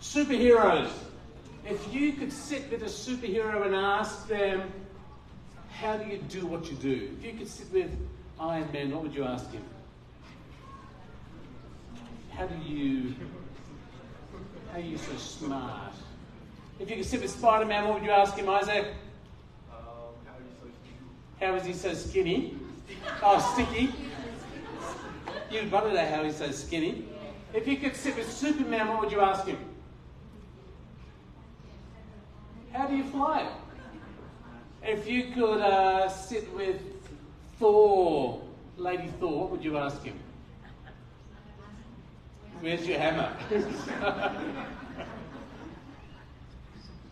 Superheroes. If you could sit with a superhero and ask them, how do you do what you do? If you could sit with Iron Man, what would you ask him? How do you, how are you so smart? If you could sit with Spider Man, what would you ask him, Isaac? Um, how so How is he so skinny? Oh, sticky. You'd know how he's so skinny. If you could sit with Superman, what would you ask him? How do you fly? If you could uh, sit with Thor, Lady Thor, what would you ask him? Where's your hammer?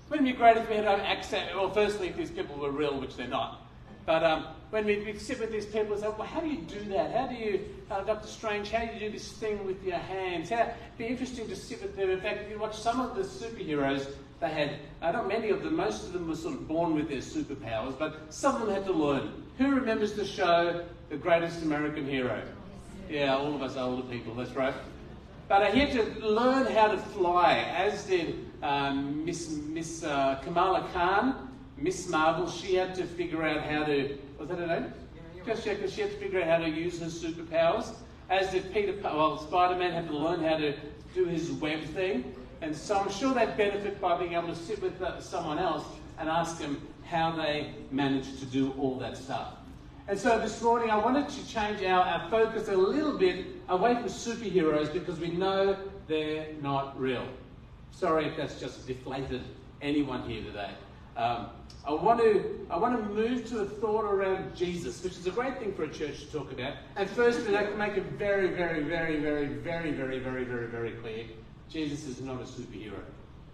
Wouldn't it be great if we had an accent? Well, firstly, if these people were real, which they're not. But um, when we, we sit with these people and say, well, how do you do that? How do you, uh, Dr. Strange, how do you do this thing with your hands? How, it'd be interesting to sit with them. In fact, if you watch some of the superheroes, they had, uh, not many of them, most of them were sort of born with their superpowers, but some of them had to learn. Who remembers the show, The Greatest American Hero? Yeah, all of us older people, that's right. But uh, he had to learn how to fly, as did um, Miss, Miss uh, Kamala Khan. Miss Marvel, she had to figure out how to, was that her name? Because she, she had to figure out how to use her superpowers. As did Peter, well, Spider-Man had to learn how to do his web thing. And so I'm sure they'd benefit by being able to sit with uh, someone else and ask them how they managed to do all that stuff. And so this morning I wanted to change our, our focus a little bit away from superheroes because we know they're not real. Sorry if that's just deflated anyone here today. Um, I want to I want to move to a thought around Jesus, which is a great thing for a church to talk about. And firstly, I can make it very, very, very, very, very, very, very, very, very clear: Jesus is not a superhero.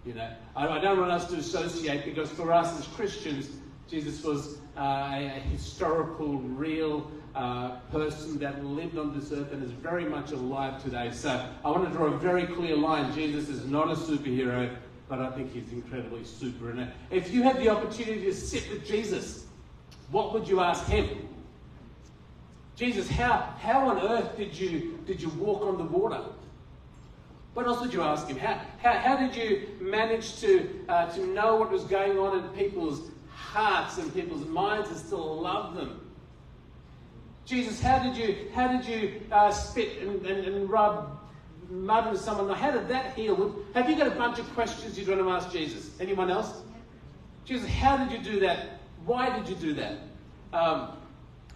You know, I, I don't want us to associate because for us as Christians, Jesus was uh, a, historical, real uh, person that lived on this earth and is very much alive today. So I want to draw a very clear line. Jesus is not a superhero but I think he's incredibly super. And if you had the opportunity to sit with Jesus, what would you ask him? Jesus, how, how on earth did you, did you walk on the water? What else would you ask him? How, how, how did you manage to, uh, to know what was going on in people's hearts and people's minds and still love them? Jesus, how did you, how did you uh, spit and, and, and rub mud with someone. How did that heal? Have you got a bunch of questions you're going to ask Jesus? Anyone else? Jesus, how did you do that? Why did you do that? Um,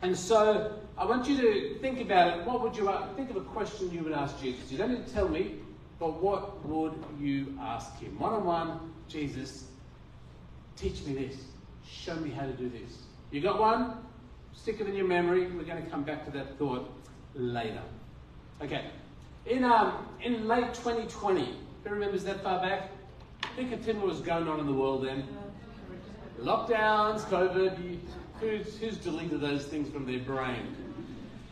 and so I want you to think about it. What would you think of a question you would ask Jesus? You don't need to tell me, but what would you ask him? One on one, Jesus, teach me this. Show me how to do this. You got one? Stick it in your memory. We're going to come back to that thought later. Okay. In, um, in late 2020, who remembers that far back? Think of what was going on in the world then. Lockdowns, COVID, who's, who's deleted those things from their brain?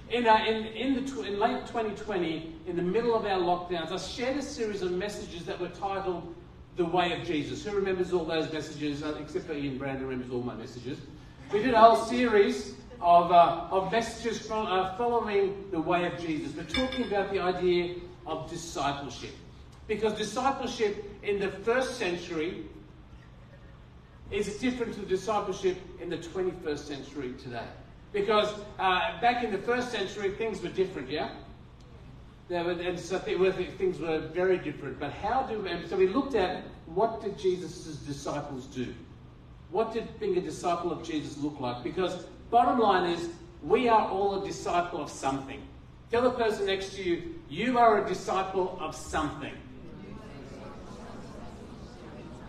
In, uh, in, in, the in late 2020, in the middle of our lockdowns, I shared a series of messages that were titled The Way of Jesus. Who remembers all those messages? Uh, except for Ian Brandon remembers all my messages. We did a whole series of, uh, of messages from, uh, following the way of Jesus. We're talking about the idea of discipleship. Because discipleship in the first century is different to discipleship in the 21st century today. Because uh, back in the first century, things were different, yeah? Were, and so things were very different. But how do, so we looked at what did Jesus' disciples do? What did being a disciple of Jesus look like? Because Bottom line is, we are all a disciple of something. Tell the person next to you, you are a disciple of something.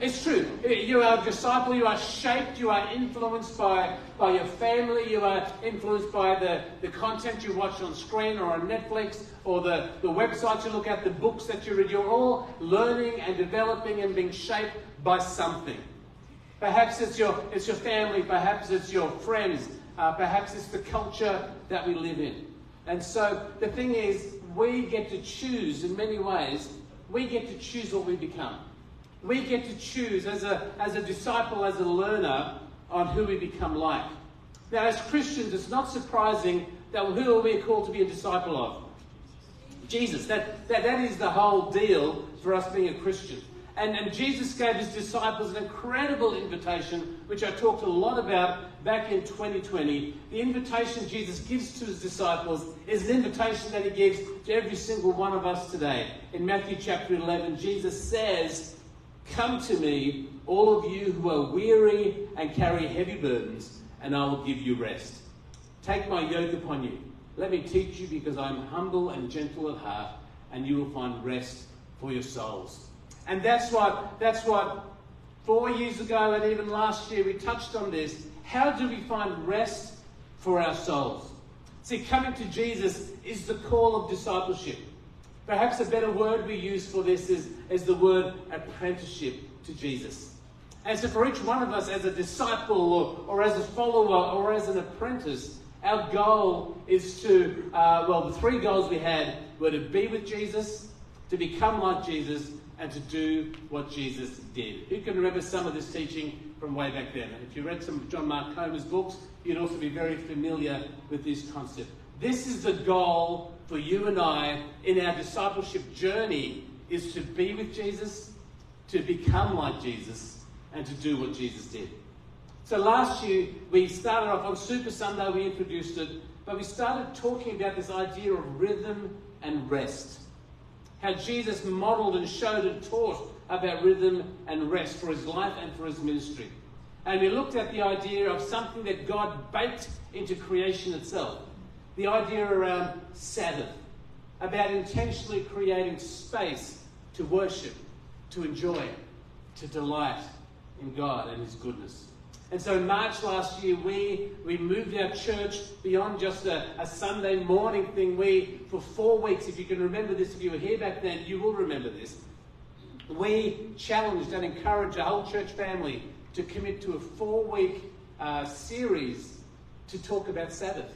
It's true. You are a disciple, you are shaped, you are influenced by, by your family, you are influenced by the, the content you watch on screen or on Netflix or the, the websites you look at, the books that you read. You're all learning and developing and being shaped by something. Perhaps it's your, it's your family, perhaps it's your friends, uh, perhaps it's the culture that we live in. And so the thing is, we get to choose in many ways, we get to choose what we become. We get to choose as a, as a disciple, as a learner, on who we become like. Now, as Christians, it's not surprising that who are we called to be a disciple of? Jesus. That, that, that is the whole deal for us being a Christian. And, and Jesus gave his disciples an incredible invitation, which I talked a lot about back in 2020. The invitation Jesus gives to his disciples is an invitation that he gives to every single one of us today. In Matthew chapter 11, Jesus says, Come to me, all of you who are weary and carry heavy burdens, and I will give you rest. Take my yoke upon you. Let me teach you because I am humble and gentle at heart, and you will find rest for your souls. And that's what, that's what four years ago and even last year we touched on this. How do we find rest for our souls? See, coming to Jesus is the call of discipleship. Perhaps a better word we use for this is, is the word apprenticeship to Jesus. And so, for each one of us, as a disciple or, or as a follower or as an apprentice, our goal is to, uh, well, the three goals we had were to be with Jesus, to become like Jesus, and to do what Jesus did. Who can remember some of this teaching from way back then? If you read some of John Mark Comer's books, you'd also be very familiar with this concept. This is the goal for you and I in our discipleship journey is to be with Jesus, to become like Jesus, and to do what Jesus did. So last year we started off on Super Sunday, we introduced it, but we started talking about this idea of rhythm and rest how Jesus modeled and showed and taught about rhythm and rest for his life and for his ministry. And we looked at the idea of something that God baked into creation itself the idea around Sabbath, about intentionally creating space to worship, to enjoy, to delight in God and his goodness. And so in March last year, we, we moved our church beyond just a, a Sunday morning thing. We, for four weeks, if you can remember this, if you were here back then, you will remember this. We challenged and encouraged our whole church family to commit to a four week uh, series to talk about Sabbath.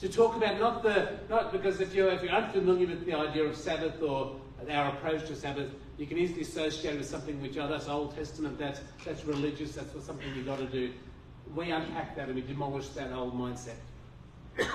To talk about not the, not because if you're, if you're unfamiliar with the idea of Sabbath or our approach to Sabbath, you can easily associate it with something which, oh, that's Old Testament, that's, that's religious, that's something you've got to do. We unpack that and we demolish that old mindset.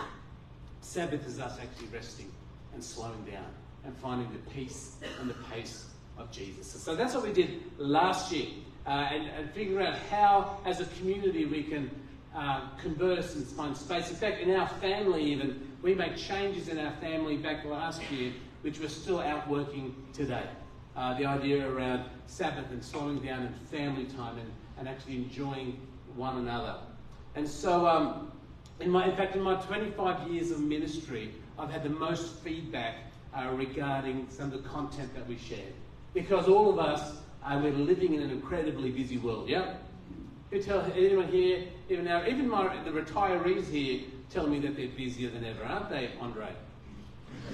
Sabbath is us actually resting and slowing down and finding the peace and the pace of Jesus. So that's what we did last year uh, and, and figure out how, as a community, we can uh, converse and find space. In fact, in our family, even, we made changes in our family back last year, which we're still out working today uh, the idea around Sabbath and slowing down and family time and, and actually enjoying one another. And so, um, in, my, in fact, in my 25 years of ministry, I've had the most feedback uh, regarding some of the content that we shared. Because all of us, uh, we're living in an incredibly busy world, yeah? Who tell anyone here, even now, even my, the retirees here tell me that they're busier than ever, aren't they, Andre?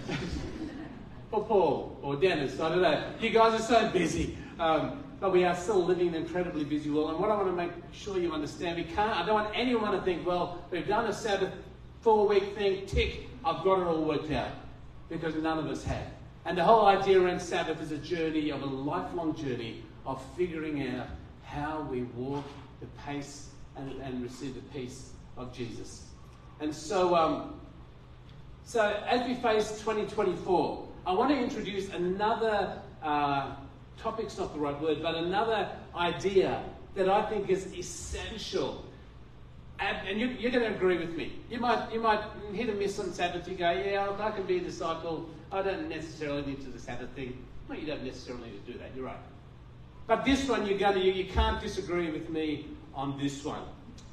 or Paul or Dennis. I don't know. You guys are so busy. Um, but we are still living an incredibly busy world. And what I want to make sure you understand, we can't, I don't want anyone to think, well, we've done a Sabbath four week thing, tick, I've got it all worked out. Because none of us have. And the whole idea around Sabbath is a journey of a lifelong journey of figuring out how we walk the pace and, and receive the peace of Jesus. And so, um, so as we face 2024, I want to introduce another uh, topic's not the right word, but another idea that I think is essential. And, you, are going to agree with me. You might, you might hit a miss on Sabbath. You go, yeah, I can be a disciple. I don't necessarily need to do the Sabbath thing. No, you don't necessarily need to do that. You're right. But this one, you're to, you, you can't disagree with me on this one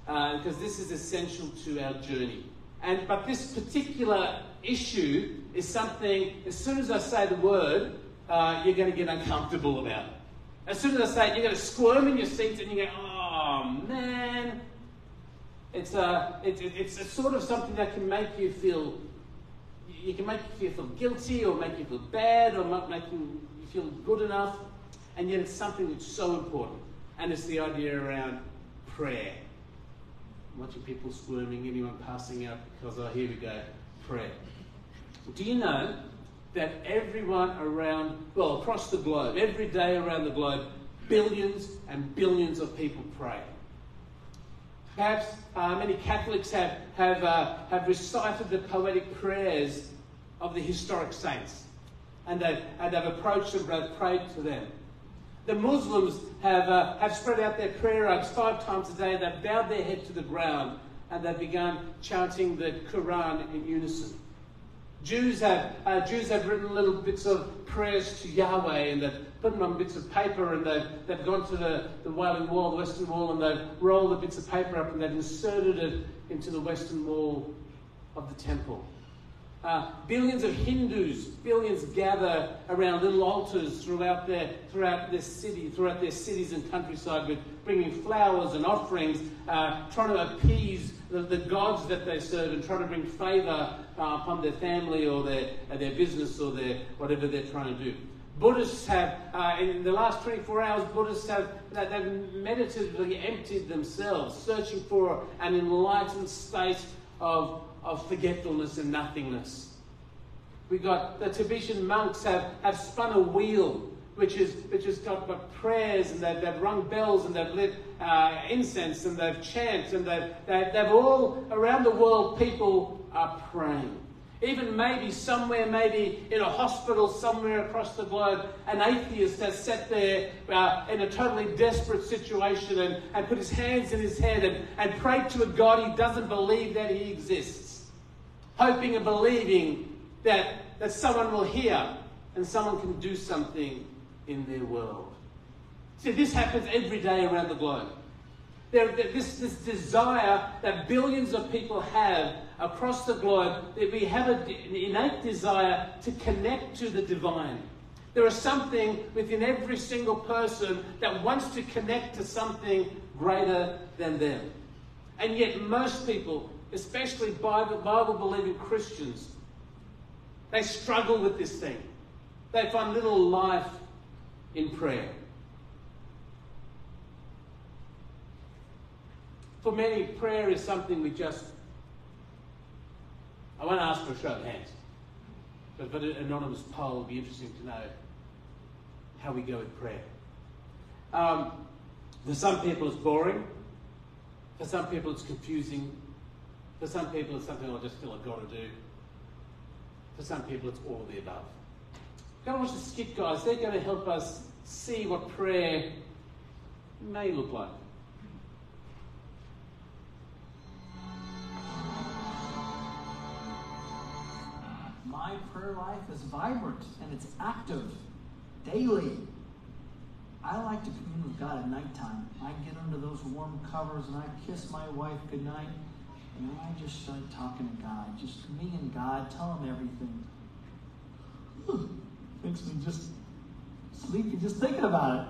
uh, because this is essential to our journey. And but this particular issue is something, as soon as I say the word, uh, you're going to get uncomfortable about. As soon as I say it, you're going to squirm in your seat and you go, oh man. It's a, it, it, it's a sort of something that can make you feel, you can make you feel guilty or make you feel bad or make you feel good enough. And yet it's something that's so important. And it's the idea around prayer. I'm watching people squirming, anyone passing out because, oh, here we go, prayer. Do you know that everyone around, well, across the globe, every day around the globe, billions and billions of people pray? Perhaps uh, many Catholics have, have, uh, have recited the poetic prayers of the historic saints and they've, and they've approached them, they've prayed to them. The Muslims have, uh, have spread out their prayer rugs five times a day. They've bowed their head to the ground and they've begun chanting the Quran in unison. Jews have, uh, Jews have written little bits of prayers to Yahweh and they've put them on bits of paper and they've, they've gone to the, the Wailing Wall, the Western Wall, and they've rolled the bits of paper up and they've inserted it into the Western Wall of the temple. Uh, billions of Hindus, billions gather around little altars throughout their, throughout their city, throughout their cities and countryside, with bringing flowers and offerings, uh, trying to appease the, the, gods that they serve and trying to bring favour uh, upon their family or their, uh, their business or their, whatever they're trying to do. Buddhists have, uh, in the last 24 hours, Buddhists have they've meditatively emptied themselves, searching for an enlightened state of of forgetfulness and nothingness. We got the Tibetan monks have, have spun a wheel which is which has got, got prayers and they've, they've rung bells and they've lit uh, incense and they've chanted and they've, they've, they've all around the world people are praying. Even maybe somewhere, maybe in a hospital somewhere across the globe, an atheist has sat there uh, in a totally desperate situation and, and put his hands in his head and, and prayed to a God he doesn't believe that he exists hoping and believing that, that someone will hear and someone can do something in their world. See, this happens every day around the globe. There, this, this desire that billions of people have across the globe, that we have an innate desire to connect to the divine. There is something within every single person that wants to connect to something greater than them. And yet, most people especially Bible believing Christians, they struggle with this thing. They find little life in prayer. For many, prayer is something we just. I won't ask for a show of hands, but, but an anonymous poll it'd be interesting to know how we go with prayer. Um, for some people, it's boring. For some people, it's confusing. For some people, it's something I just feel I've got to do. For some people, it's all of the above. Go and watch the skit guys. They're going to help us see what prayer may look like. My prayer life is vibrant and it's active daily. I like to commune with God at nighttime. I get under those warm covers and I kiss my wife goodnight and I just started talking to God, just me and God, tell him everything. makes me just sleepy just thinking about it.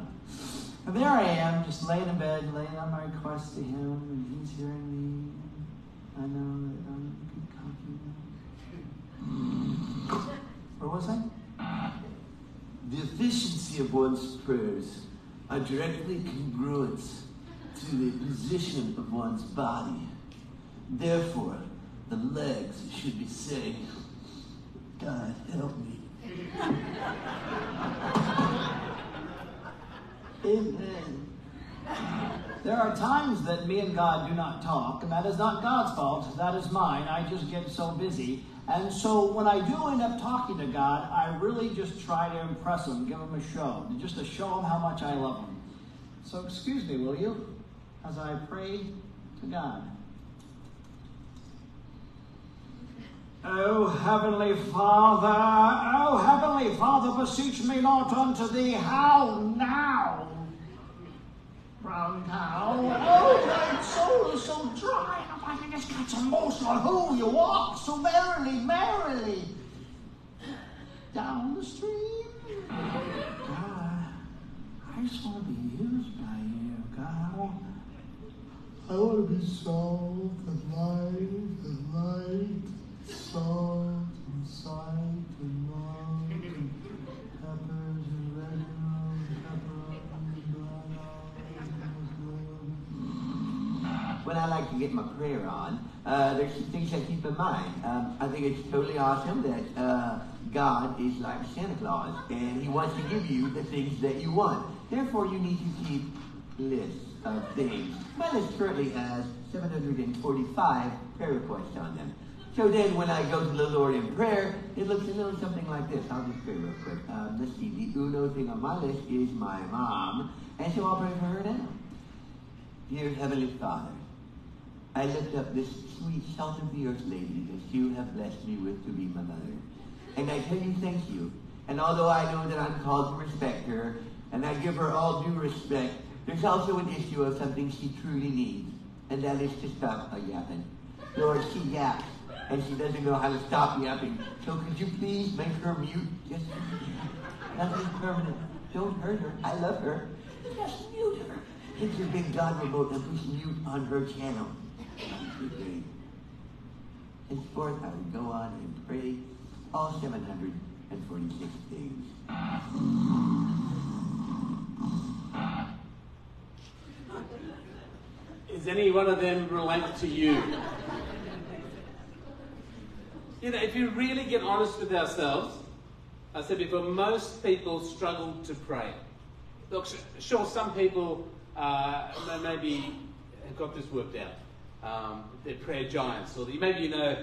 And there I am, just laying in bed, laying on my request to him, and he's hearing me. I know that I'm good cocky. Where was I? The efficiency of one's prayers are directly congruent to the position of one's body. Therefore, the legs should be saying, God help me. Amen. There are times that me and God do not talk, and that is not God's fault, that is mine. I just get so busy. And so when I do end up talking to God, I really just try to impress him, give him a show, just to show him how much I love him. So excuse me, will you, as I pray to God. O Heavenly Father, O Heavenly Father, beseech me not unto thee. How now? Brown cow. Oh, my soul is so dry. I can just catch a of who you walk so merrily, merrily down the stream. God, I just want to be used by you, God. I want to be salt and light and light salt peppers and When I like to get my prayer on, uh, there's some things I keep in mind. Um, I think it's totally awesome that uh, God is like Santa Claus, and He wants to give you the things that you want. Therefore, you need to keep lists of things. My list currently has 745 prayer requests on them. So then when I go to the Lord in prayer, it looks a little something like this. I'll just pray real quick. Let's see. The uno thing on my list is my mom. And so I'll pray for her now. Dear Heavenly Father, I lift up this sweet salt of the earth lady that you have blessed me with to be my mother. And I tell you thank you. And although I know that I'm called to respect her, and I give her all due respect, there's also an issue of something she truly needs, and that is to stop a yapping. Lord, she yaps, and she doesn't know how to stop yapping. So could you please make her mute? Yes. nothing permanent. Don't hurt her. I love her. Just mute her. Hit your big God remote and push mute on her channel. Henceforth, I will go on and pray all 746 days. Is any one of them related to you? You know, if you really get honest with ourselves, I said before, most people struggle to pray. Look, sure, some people uh, maybe have got this worked out. Um, they're prayer giants, or maybe you know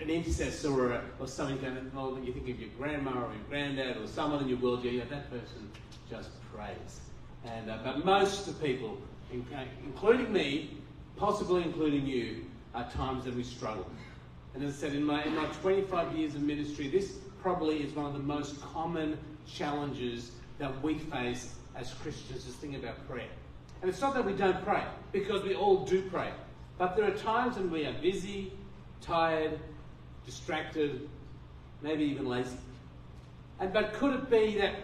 an intercessor or, or something kind of, well, you think of your grandma or your granddad or someone in your world, yeah, that person just prays. And, uh, but most of the people, including me, possibly including you, are times that we struggle. And as I said, in my, in my 25 years of ministry, this probably is one of the most common challenges that we face as Christians, is thinking about prayer. And it's not that we don't pray, because we all do pray. But there are times when we are busy, tired, distracted, maybe even lazy. And but could it be that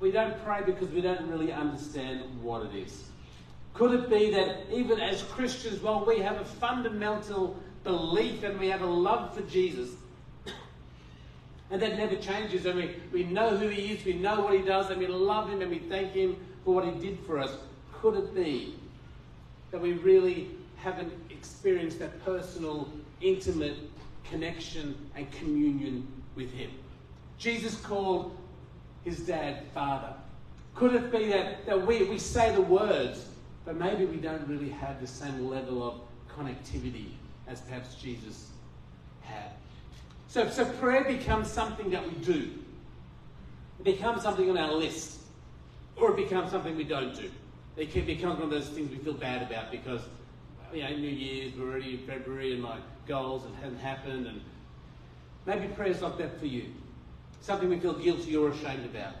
we don't pray because we don't really understand what it is? Could it be that even as Christians, while we have a fundamental belief and we have a love for Jesus, and that never changes, and we, we know who He is, we know what He does, and we love Him and we thank Him for what He did for us, could it be that we really haven't experienced that personal, intimate connection and communion with Him? Jesus called his dad Father. Could it be that, that we, we say the words, but maybe we don't really have the same level of connectivity as perhaps Jesus had? So, so prayer becomes something that we do. It becomes something on our list. Or it becomes something we don't do. It can become one of those things we feel bad about because, you know, New Year's, we're already in February and my goals haven't happened. And maybe prayer's like that for you something we feel guilty or ashamed about.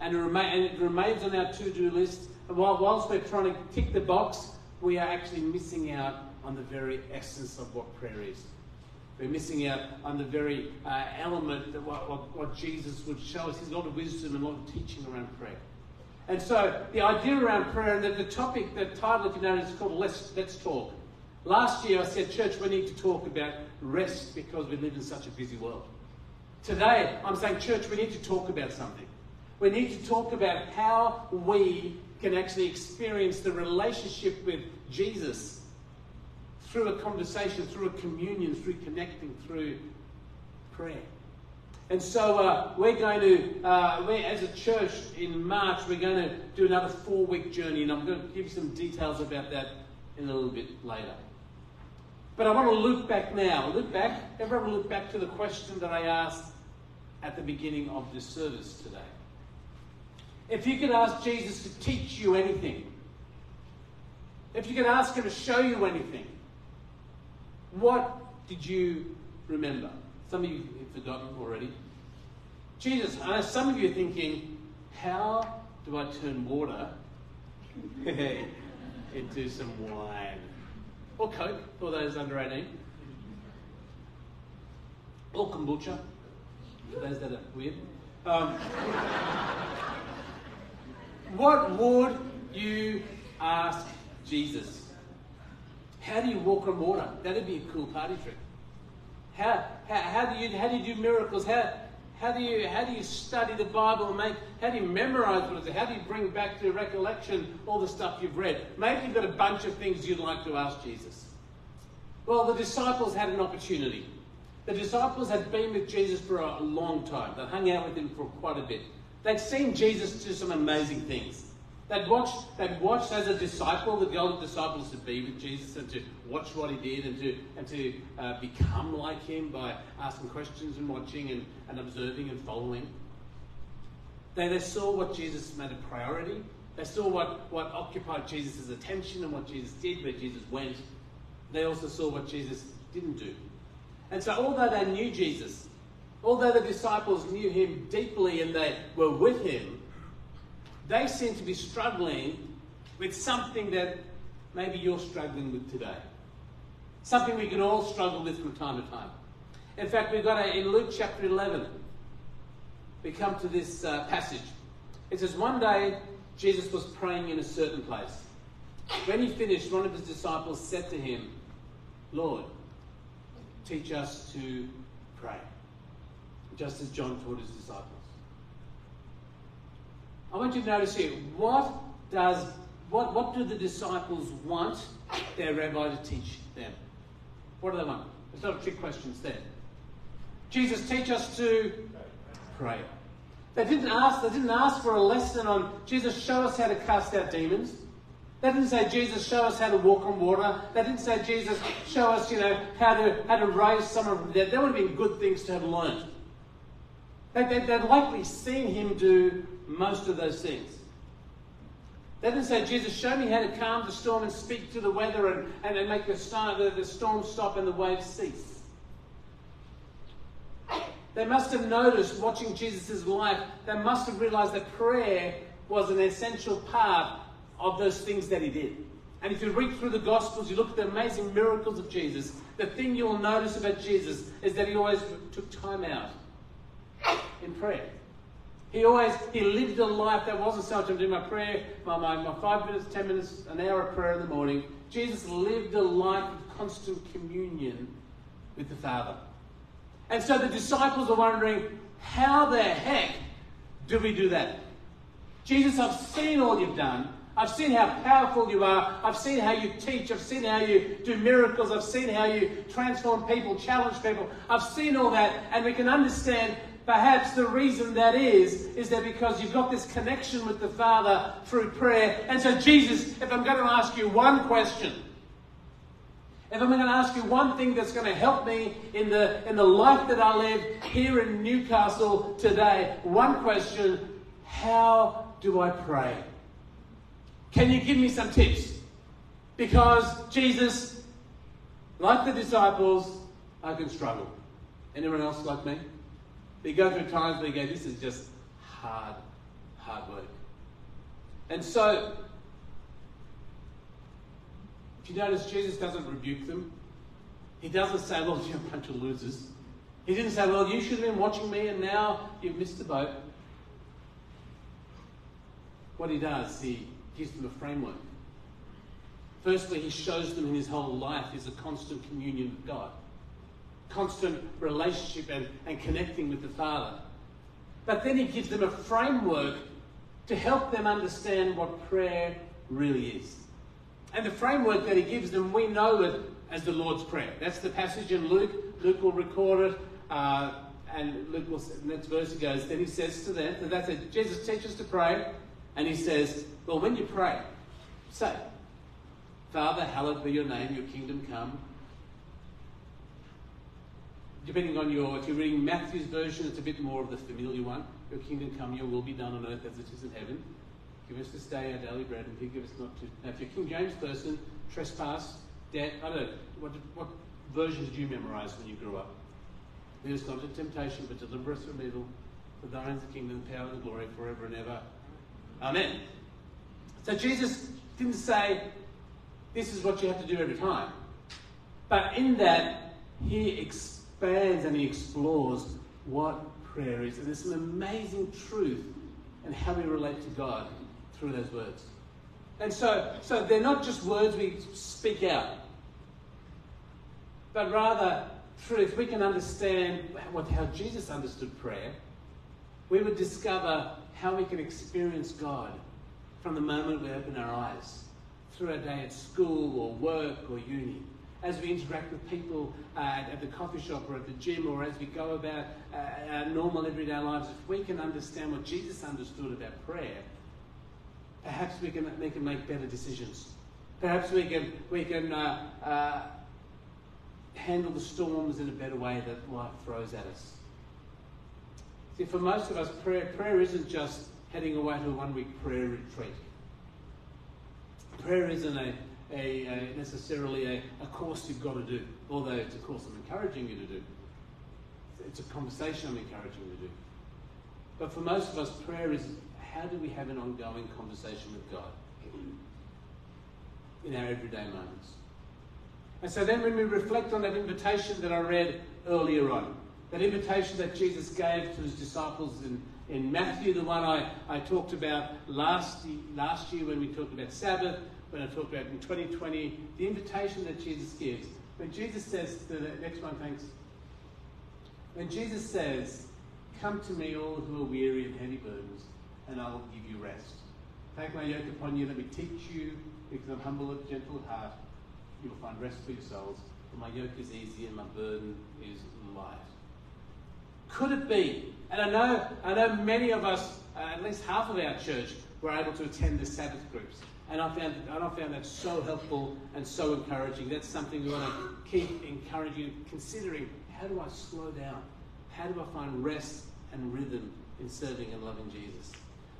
And it, and it remains on our to do list. And while, whilst we're trying to tick the box, we are actually missing out on the very essence of what prayer is. We're missing out on the very uh, element that what, what, what, Jesus would show us. He's a lot of wisdom and a lot of teaching around prayer. And so the idea around prayer and the, the topic, the title, you know, is called Let's, Let's Talk. Last year I said, Church, we need to talk about rest because we live in such a busy world. Today, I'm saying, church, we need to talk about something. We need to talk about how we can actually experience the relationship with Jesus through a conversation, through a communion, through connecting, through prayer. And so uh, we're going to, uh, we, as a church in March, we're going to do another four week journey, and I'm going to give you some details about that in a little bit later. But I want to look back now. Look back. Everyone look back to the question that I asked at the beginning of this service today. If you could ask Jesus to teach you anything, if you could ask him to show you anything, what did you remember? Some of you have forgotten already. Jesus, I know some of you are thinking, how do I turn water into some wine? Or Coke for those under 18. Or kombucha for those that are weird. Um, what would you ask Jesus? How do you walk on water? That'd be a cool party trick. How, how, how, do, you, how do you do miracles? How, how, do you, how do you study the Bible and make, how do you memorize what it is? How do you bring back to recollection all the stuff you've read? Maybe you've got a bunch of things you'd like to ask Jesus. Well, the disciples had an opportunity. The disciples had been with Jesus for a long time. They'd hung out with him for quite a bit. They'd seen Jesus do some amazing things. They'd watched, they'd watched as a disciple, the older disciples to be with Jesus and to watch what he did and to, and to uh, become like him by asking questions and watching and, and observing and following. They, they saw what Jesus made a priority. They saw what, what occupied Jesus' attention and what Jesus did, where Jesus went. They also saw what Jesus didn't do. And so, although they knew Jesus, although the disciples knew him deeply and they were with him, they seem to be struggling with something that maybe you're struggling with today. Something we can all struggle with from time to time. In fact, we've got a, in Luke chapter 11, we come to this uh, passage. It says, One day Jesus was praying in a certain place. When he finished, one of his disciples said to him, Lord, teach us to pray, just as John taught his disciples. I want you to notice here what does what, what do the disciples want their rabbi to teach them? What do they want? Not a trick questions there. Jesus, teach us to pray. They didn't ask, they didn't ask for a lesson on Jesus, show us how to cast out demons. They didn't say, Jesus, show us how to walk on water. They didn't say, Jesus, show us, you know, how to how to raise someone from dead. That would have been good things to have learned. They, they, they'd likely seen him do most of those things. They didn't say, Jesus, show me how to calm the storm and speak to the weather and, and, make the, star, the, the storm stop and the waves cease. They must have noticed, watching Jesus' life, they must have realized that prayer was an essential part of those things that he did. And if you read through the Gospels, you look at the amazing miracles of Jesus, the thing you'll notice about Jesus is that he always took time out in prayer. He always he lived a life that wasn't much I'm doing my prayer, my, my, my five minutes, ten minutes, an hour of prayer in the morning. Jesus lived a life of constant communion with the Father. And so the disciples are wondering, how the heck do we do that? Jesus, I've seen all you've done. I've seen how powerful you are. I've seen how you teach. I've seen how you do miracles. I've seen how you transform people, challenge people. I've seen all that. And we can understand Perhaps the reason that is, is that because you've got this connection with the Father through prayer. And so, Jesus, if I'm going to ask you one question, if I'm going to ask you one thing that's going to help me in the, in the life that I live here in Newcastle today, one question how do I pray? Can you give me some tips? Because, Jesus, like the disciples, I can struggle. Anyone else like me? They go through times where you go, this is just hard, hard work. And so, if you notice, Jesus doesn't rebuke them. He doesn't say, well, you're a bunch of losers. He didn't say, well, you should have been watching me and now you've missed the boat. What he does, he gives them a framework. Firstly, he shows them in his whole life is a constant communion with God constant relationship and, and connecting with the Father. But then he gives them a framework to help them understand what prayer really is. And the framework that he gives them, we know it as the Lord's Prayer. That's the passage in Luke. Luke will record it. Uh, and Luke will, next verse goes, then he says to them, that's it, Jesus teaches to pray. And he says, well, when you pray, say, Father, hallowed be your name, your kingdom come, depending on your, if you're reading Matthew's version, it's a bit more of the familiar one. Your kingdom come, your will be done on earth as it is in heaven. Give us this day our daily bread and forgive us not to. Now, if you're King James person, trespass, debt, I don't know, what, what version did you memorize when you grew up? Lead us not into temptation, but deliver us from evil. For thine is the kingdom, the power, and the glory forever and ever. Amen. So Jesus didn't say, this is what you have to do every time. But in that, he explained expands and he explores what prayer is. And there's some amazing truth in how we relate to God through those words. And so, so they're not just words we speak out, but rather, if we can understand what, how Jesus understood prayer, we would discover how we can experience God from the moment we open our eyes through our day at school or work or uni as we interact with people uh, at, the coffee shop or at the gym or as we go about uh, our normal everyday lives, if we can understand what Jesus understood about prayer, perhaps we can, we can make better decisions. Perhaps we can, we can uh, uh, handle the storms in a better way that life throws at us. See, for most of us, prayer, prayer isn't just heading away to a one week prayer retreat. Prayer isn't a, a, a necessarily a, a, course you've got to do, although it's a course I'm encouraging you to do. It's a conversation I'm encouraging you to do. But for most of us, prayer is how do we have an ongoing conversation with God in our everyday moments? And so then when we reflect on that invitation that I read earlier on, that invitation that Jesus gave to his disciples in, in Matthew, the one I, I talked about last, last year when we talked about Sabbath, when I talked about in 2020, the invitation that Jesus gives. When Jesus says, to the next one, thanks. When Jesus says, Come to me, all who are weary and heavy burdens, and I will give you rest. Take my yoke upon you, let me teach you, because I'm humble and gentle of heart. You will find rest for your souls. For my yoke is easy and my burden is light. Could it be? And I know, I know many of us, uh, at least half of our church, were able to attend the Sabbath groups. And I found, and I found that so helpful and so encouraging. That's something we want to keep encouraging, considering how do I slow down? How do I find rest and rhythm in serving and loving Jesus?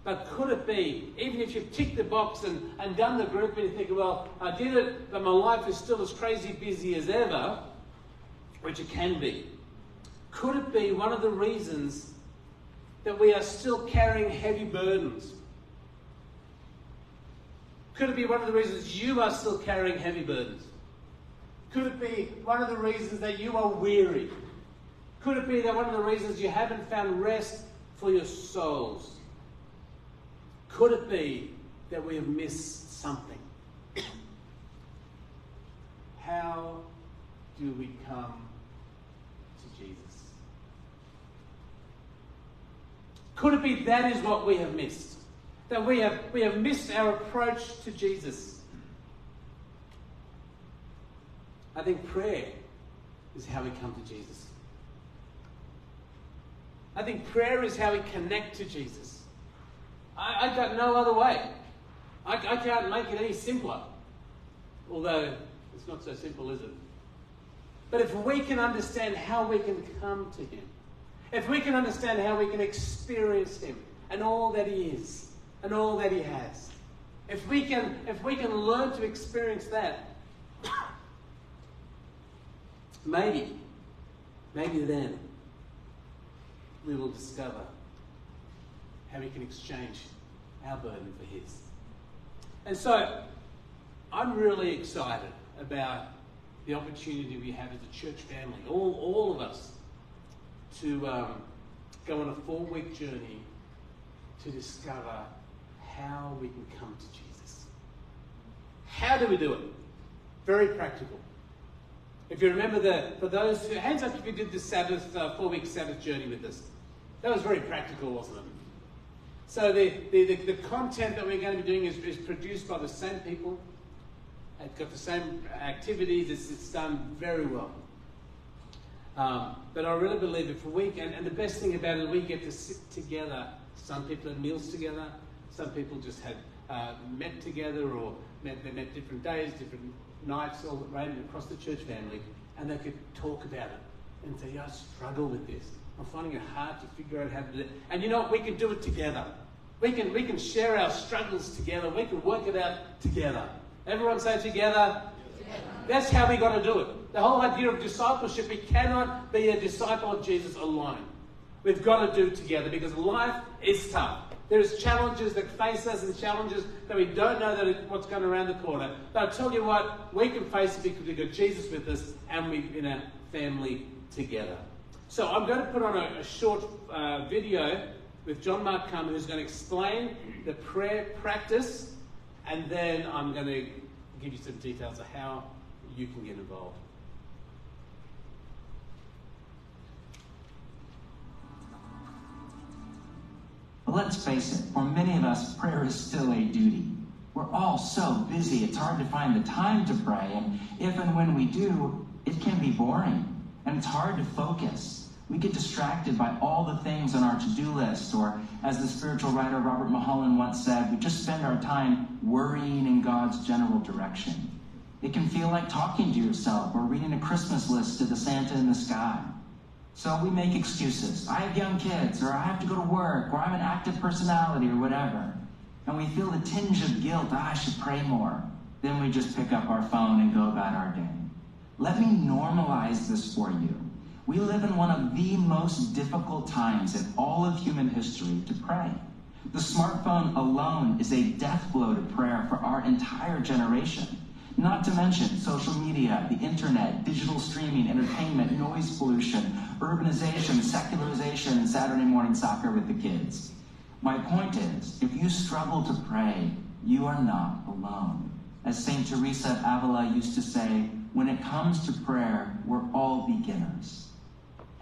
But could it be, even if you've ticked the box and, and done the group and you think, well, I did it, but my life is still as crazy busy as ever, which it can be, could it be one of the reasons that we are still carrying heavy burdens? Could it be one of the reasons you are still carrying heavy burdens? Could it be one of the reasons that you are weary? Could it be that one of the reasons you haven't found rest for your souls? Could it be that we have missed something? How do we come to Jesus? Could it be that is what we have missed? That we have, we have missed our approach to Jesus? I think prayer is how we come to Jesus. I think prayer is how we connect to Jesus. I, I got no other way. I, I can't make it any simpler. Although it's not so simple, is it? But if we can understand how we can come to Him, if we can understand how we can experience Him and all that He is and all that He has, if we can, if we can learn to experience that, maybe, maybe then we will discover how we can exchange our burden for His. And so, I'm really excited about the opportunity we have as a church family, all, all of us, to um, go on a four week journey to discover how we can come to Jesus. How do we do it? Very practical. If you remember the, for those who, hands up if you did the Sabbath, uh, four week Sabbath journey with us. That was very practical, wasn't it? So the, the, the, the content that we're going to be doing is, is produced by the same people. It's got the same activities. It's, it's done very well. Um, but I really believe if we can, and the best thing about it, we get to sit together. Some people had meals together. Some people just had uh, met together, or met, they met different days, different nights, all random across the church family, and they could talk about it and say, "I struggle with this. I'm finding it hard to figure out how to do it." And you know what? We can do it together. We can we can share our struggles together. We can work it out together. Everyone say together. That's how we got to do it. The whole idea of discipleship, we cannot be a disciple of Jesus alone. We've got to do it together because life is tough. There's challenges that face us and challenges that we don't know that what's going around the corner. But I tell you what, we can face it because we've got Jesus with us and we're in a family together. So I'm going to put on a, a short uh, video with John Mark Comer who's going to explain the prayer practice and then I'm going to give you some details of how you can get involved. But let's face it, for many of us, prayer is still a duty. We're all so busy, it's hard to find the time to pray. And if and when we do, it can be boring and it's hard to focus. We get distracted by all the things on our to do list, or as the spiritual writer Robert Mulholland once said, we just spend our time worrying in God's general direction. It can feel like talking to yourself or reading a Christmas list to the Santa in the sky. So we make excuses. I have young kids, or I have to go to work, or I'm an active personality, or whatever. And we feel the tinge of guilt, ah, I should pray more. Then we just pick up our phone and go about our day. Let me normalize this for you. We live in one of the most difficult times in all of human history to pray. The smartphone alone is a death blow to prayer for our entire generation. Not to mention social media, the internet, digital streaming, entertainment, noise pollution, urbanization, secularization, and Saturday morning soccer with the kids. My point is, if you struggle to pray, you are not alone. As St. Teresa of Avila used to say, when it comes to prayer, we're all beginners.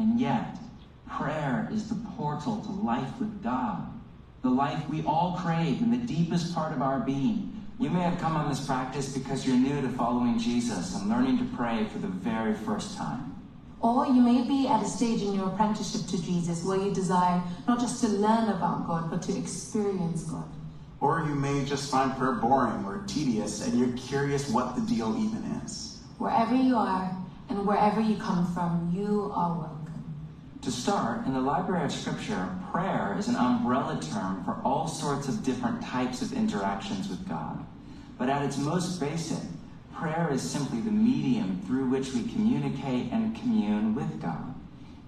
And yet, prayer is the portal to life with God, the life we all crave in the deepest part of our being. You may have come on this practice because you're new to following Jesus and learning to pray for the very first time. Or you may be at a stage in your apprenticeship to Jesus where you desire not just to learn about God, but to experience God. Or you may just find prayer boring or tedious and you're curious what the deal even is. Wherever you are and wherever you come from, you are welcome. To start, in the Library of Scripture, prayer is an umbrella term for all sorts of different types of interactions with God. But at its most basic, prayer is simply the medium through which we communicate and commune with God.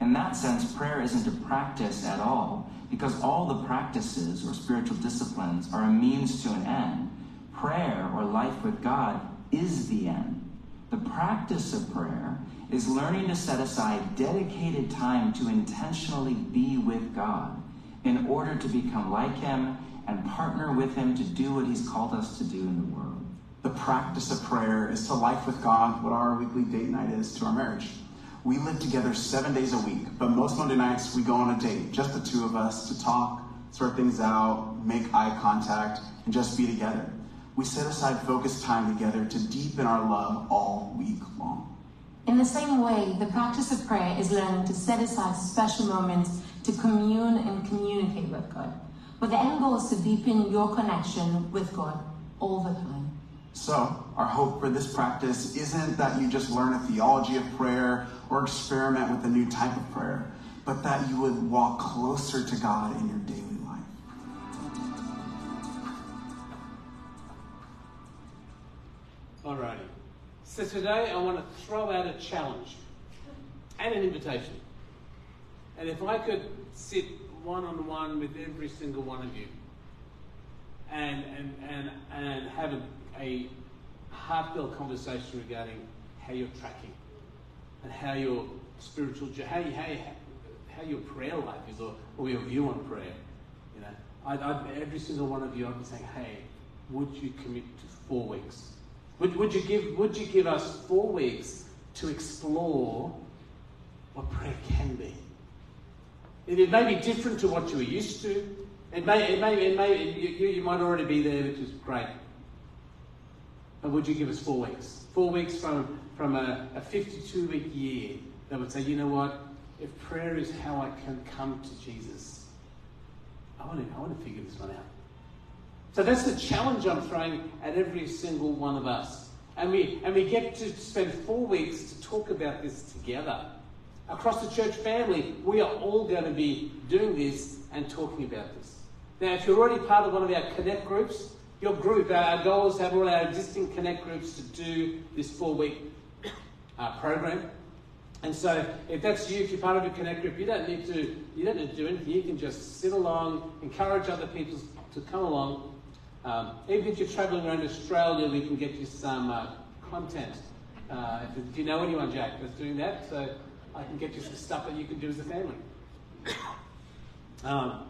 In that sense, prayer isn't a practice at all, because all the practices or spiritual disciplines are a means to an end. Prayer or life with God is the end. The practice of prayer is learning to set aside dedicated time to intentionally be with God in order to become like Him and partner with Him to do what He's called us to do in the world. The practice of prayer is to life with God what our weekly date night is to our marriage. We live together seven days a week, but most Monday nights we go on a date, just the two of us, to talk, sort things out, make eye contact, and just be together. We set aside focused time together to deepen our love all week long. In the same way, the practice of prayer is learning to set aside special moments to commune and communicate with God. But the end goal is to deepen your connection with God all the time. So, our hope for this practice isn't that you just learn a theology of prayer or experiment with a new type of prayer, but that you would walk closer to God in your daily life. Alrighty. So today I want to throw out a challenge and an invitation. And if I could sit one on one with every single one of you and, and, and, and have a, a heartfelt conversation regarding how you're tracking and how your spiritual, how, how, how your prayer life is or, or your view on prayer. You know, I'd, I'd, every single one of you, I'd be saying, hey, would you commit to four weeks? Would, would, you give, would you give us four weeks to explore what prayer can be? It, it may be different to what you were used to. It may, it may, it may you, you might already be there, which is great. But would you give us four weeks? Four weeks from, from a, a 52 week year that would say, you know what? If prayer is how I can come to Jesus, I want to, I want to figure this one out. So that's the challenge I'm throwing at every single one of us. And we, and we get to spend four weeks to talk about this together. Across the church family, we are all going to be doing this and talking about this. Now, if you're already part of one of our Connect groups, your group, our goal is to have all our existing Connect groups to do this four week uh, program. And so, if that's you, if you're part of a Connect group, you don't need to you don't need to do anything. You can just sit along, encourage other people to come along. Um, even if you're travelling around Australia, we can get you some uh, content. Uh, do you know anyone, Jack, that's doing that? So I can get you some stuff that you can do as a family. Um,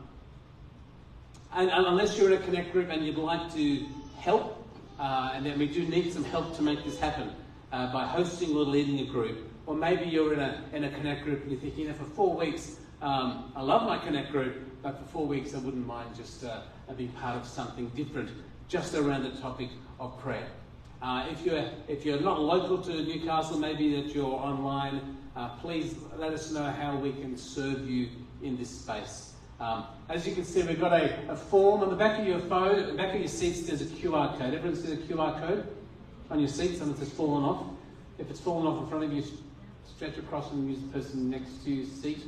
and, and, unless you're in a Connect group and you'd like to help, uh, and then we do need some help to make this happen uh, by hosting or leading a group, or maybe you're in a, in a Connect group and you're thinking, you know, for four weeks, um, I love my Connect group, but for four weeks I wouldn't mind just uh, being part of something different, just around the topic of prayer. Uh, if you're if you're not local to Newcastle, maybe that you're online, uh, please let us know how we can serve you in this space. Um, as you can see, we've got a, a form on the back of your phone, back of your seats. There's a QR code. Everyone sees a QR code on your seats, and it's fallen off. If it's fallen off in front of you, stretch across and use the person next to your seat.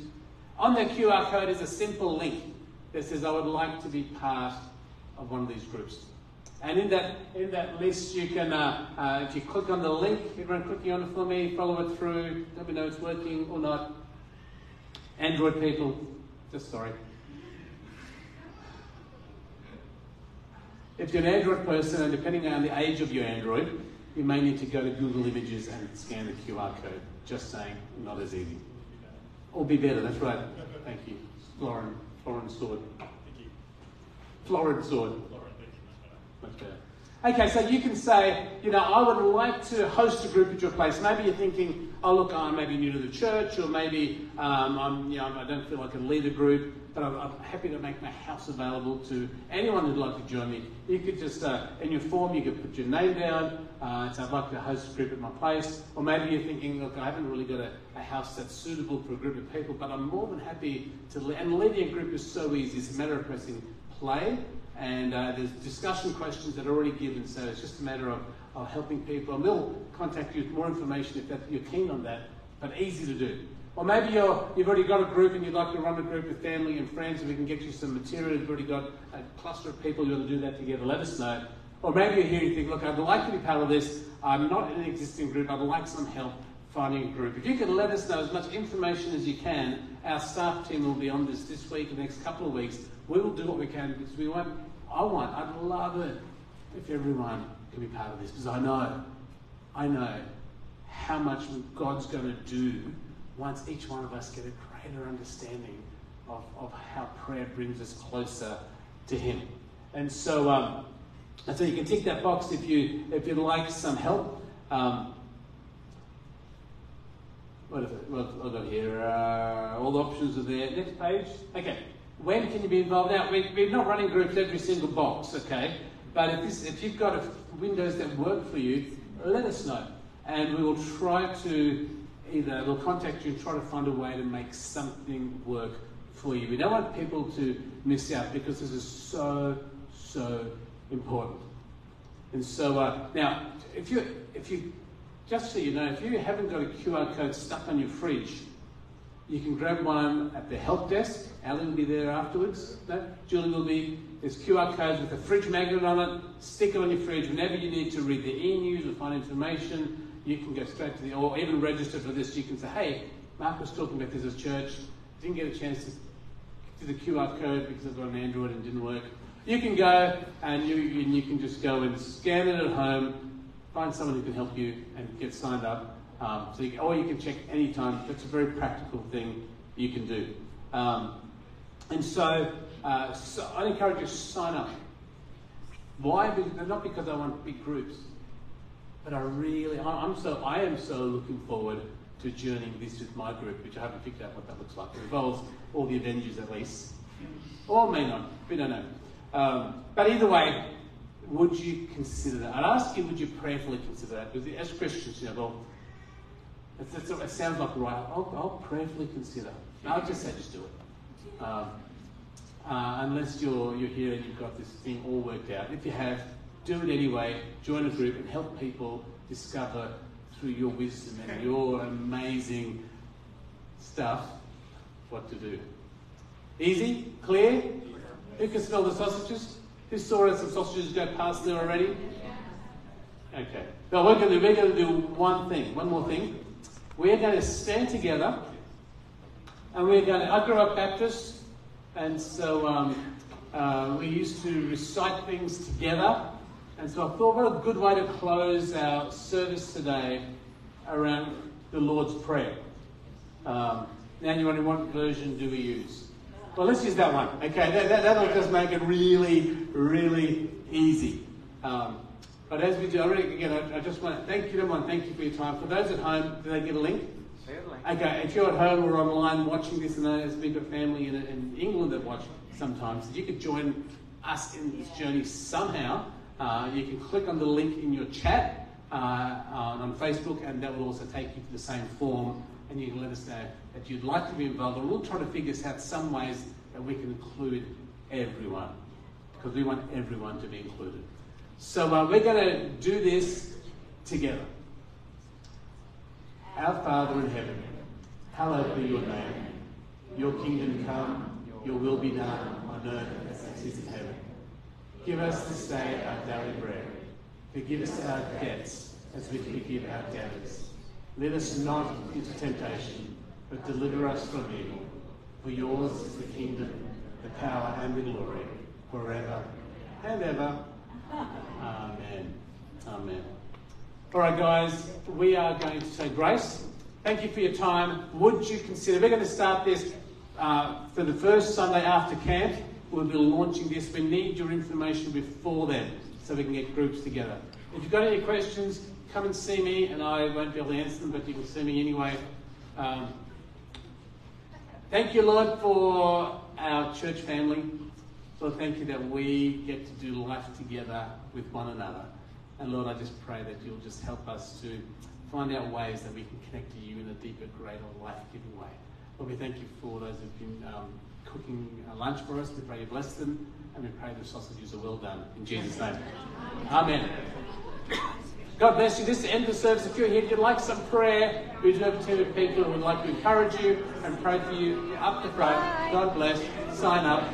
On the QR code is a simple link that says, "I would like to be part of one of these groups." And in that in that list, you can, uh, uh, if you click on the link, everyone clicking on it for me, follow it through, let me know it's working or not. Android people, just sorry. If you're an Android person, and depending on the age of your Android, you may need to go to Google Images and scan the QR code. Just saying, not as easy. Or be better, that's right. Thank you. Florin, Florin Sword. Thank you. Florid Sword. Lauren, thank you. Much better. Okay, so you can say, you know, I would like to host a group at your place. Maybe you're thinking, oh, look, I'm maybe new to the church, or maybe um, I'm, you know, I don't feel I can lead a group, but I'm, I'm happy to make my house available to anyone who'd like to join me. You could just, uh, in your form, you could put your name down, uh, and say, I'd like to host a group at my place. Or maybe you're thinking, look, I haven't really got a, a house that's suitable for a group of people, but I'm more than happy to, le- and leading a group is so easy. It's a matter of pressing play and uh, there's discussion questions that are already given, so it's just a matter of, of helping people. And we'll contact you with more information if that, you're keen on that, but easy to do. Or maybe you're, you've already got a group and you'd like to run a group with family and friends, and we can get you some material. You've already got a cluster of people you want to do that together. Let us know. Or maybe you're here and you think, look, I'd like to be part of this. I'm not in an existing group. I'd like some help finding a group. If you could let us know as much information as you can, our staff team will be on this this week and the next couple of weeks. We will do what we can because we want, I want, I'd love it if everyone can be part of this because I know, I know how much God's going to do once each one of us get a greater understanding of, of how prayer brings us closer to Him. And so, um, and so you can tick that box if you if you'd like some help. Um, what is it? What I've got here? Uh, all the options are there. Next page. Okay. When can you be involved? Now we, we're not running groups every single box, okay? But if this, if you've got a, windows that work for you, let us know, and we will try to either they'll contact you and try to find a way to make something work for you. We don't want people to miss out because this is so so important. And so uh, now, if you if you just so you know, if you haven't got a QR code stuck on your fridge, you can grab one at the help desk. Alan will be there afterwards. No? Julie will be. There's QR codes with a fridge magnet on it. Stick it on your fridge. Whenever you need to read the e-news or find information, you can go straight to the, or even register for this. You can say, hey, Mark was talking about this as church. Didn't get a chance to do the QR code because I've got an Android and didn't work. You can go and you, and you can just go and scan it at home, find someone who can help you and get signed up. Um, so you, or you can check anytime. That's a very practical thing you can do. Um, and so, uh, so I encourage you to sign up. Why? Not because I want big groups, but I really, I'm so, I am so looking forward to journeying this with my group, which I haven't figured out what that looks like. It involves all the Avengers at least, or may not. We don't know. Um, but either way, would you consider that? I'd ask you, would you prayerfully consider that? Because as Christians, you know, well, it's, it's, it sounds like right. I'll, I'll prayerfully consider. I'll just say, just do it. Um, uh, unless you're, you're here and you've got this thing all worked out. If you have, do it anyway. Join a group and help people discover through your wisdom and your amazing stuff what to do. Easy? Clear? Who can smell the sausages? Who saw some sausages go past there already? Okay. Now we're going to we're going to do one thing, one more thing. We're going to stand together, and we're going to. I grew up Baptist, and so um, uh, we used to recite things together. And so I thought, what a good way to close our service today around the Lord's Prayer. Um, now, you wondering what version do we use? Well, let's use that one. Okay, that, that, that'll just make it really, really easy. Um, but as we do, I really, again, I, I just want to thank you, everyone. Thank you for your time. For those at home, do they get a link? Okay, if you're at home or online watching this, and there's we've got family in, in England that watch sometimes, you could join us in this journey somehow. Uh, you can click on the link in your chat uh, on, on Facebook, and that will also take you to the same form. And you can let us know that you'd like to be involved, and we'll try to figure out some ways that we can include everyone, because we want everyone to be included. So uh, we're going to do this together. Our Father in heaven, hallowed be your name. Your kingdom come, your will be done on earth as it is in heaven. Give us this day our daily bread. Forgive us our debts as we forgive our debtors. Lead us not into temptation, but deliver us from evil. For yours is the kingdom, the power, and the glory, forever and ever. Amen. Amen. All right, guys, we are going to say grace. Thank you for your time. Would you consider, we're going to start this uh, for the first Sunday after camp. We'll be launching this. We need your information before then so we can get groups together. If you've got any questions, come and see me, and I won't be able to answer them, but you can see me anyway. Um, thank you, Lord, for our church family. Lord, thank you that we get to do life together with one another. And Lord, I just pray that you'll just help us to find out ways that we can connect to you in a deeper, greater, life giving way. Lord, we thank you for those who've been um, cooking uh, lunch for us. We pray you bless them, and we pray the sausages are well done. In Jesus' name. Amen. God bless you. This is the end of the service. If you're here, if you'd like some prayer, we do have of people who would like to encourage you and pray for you. Up the front. God bless. Sign up.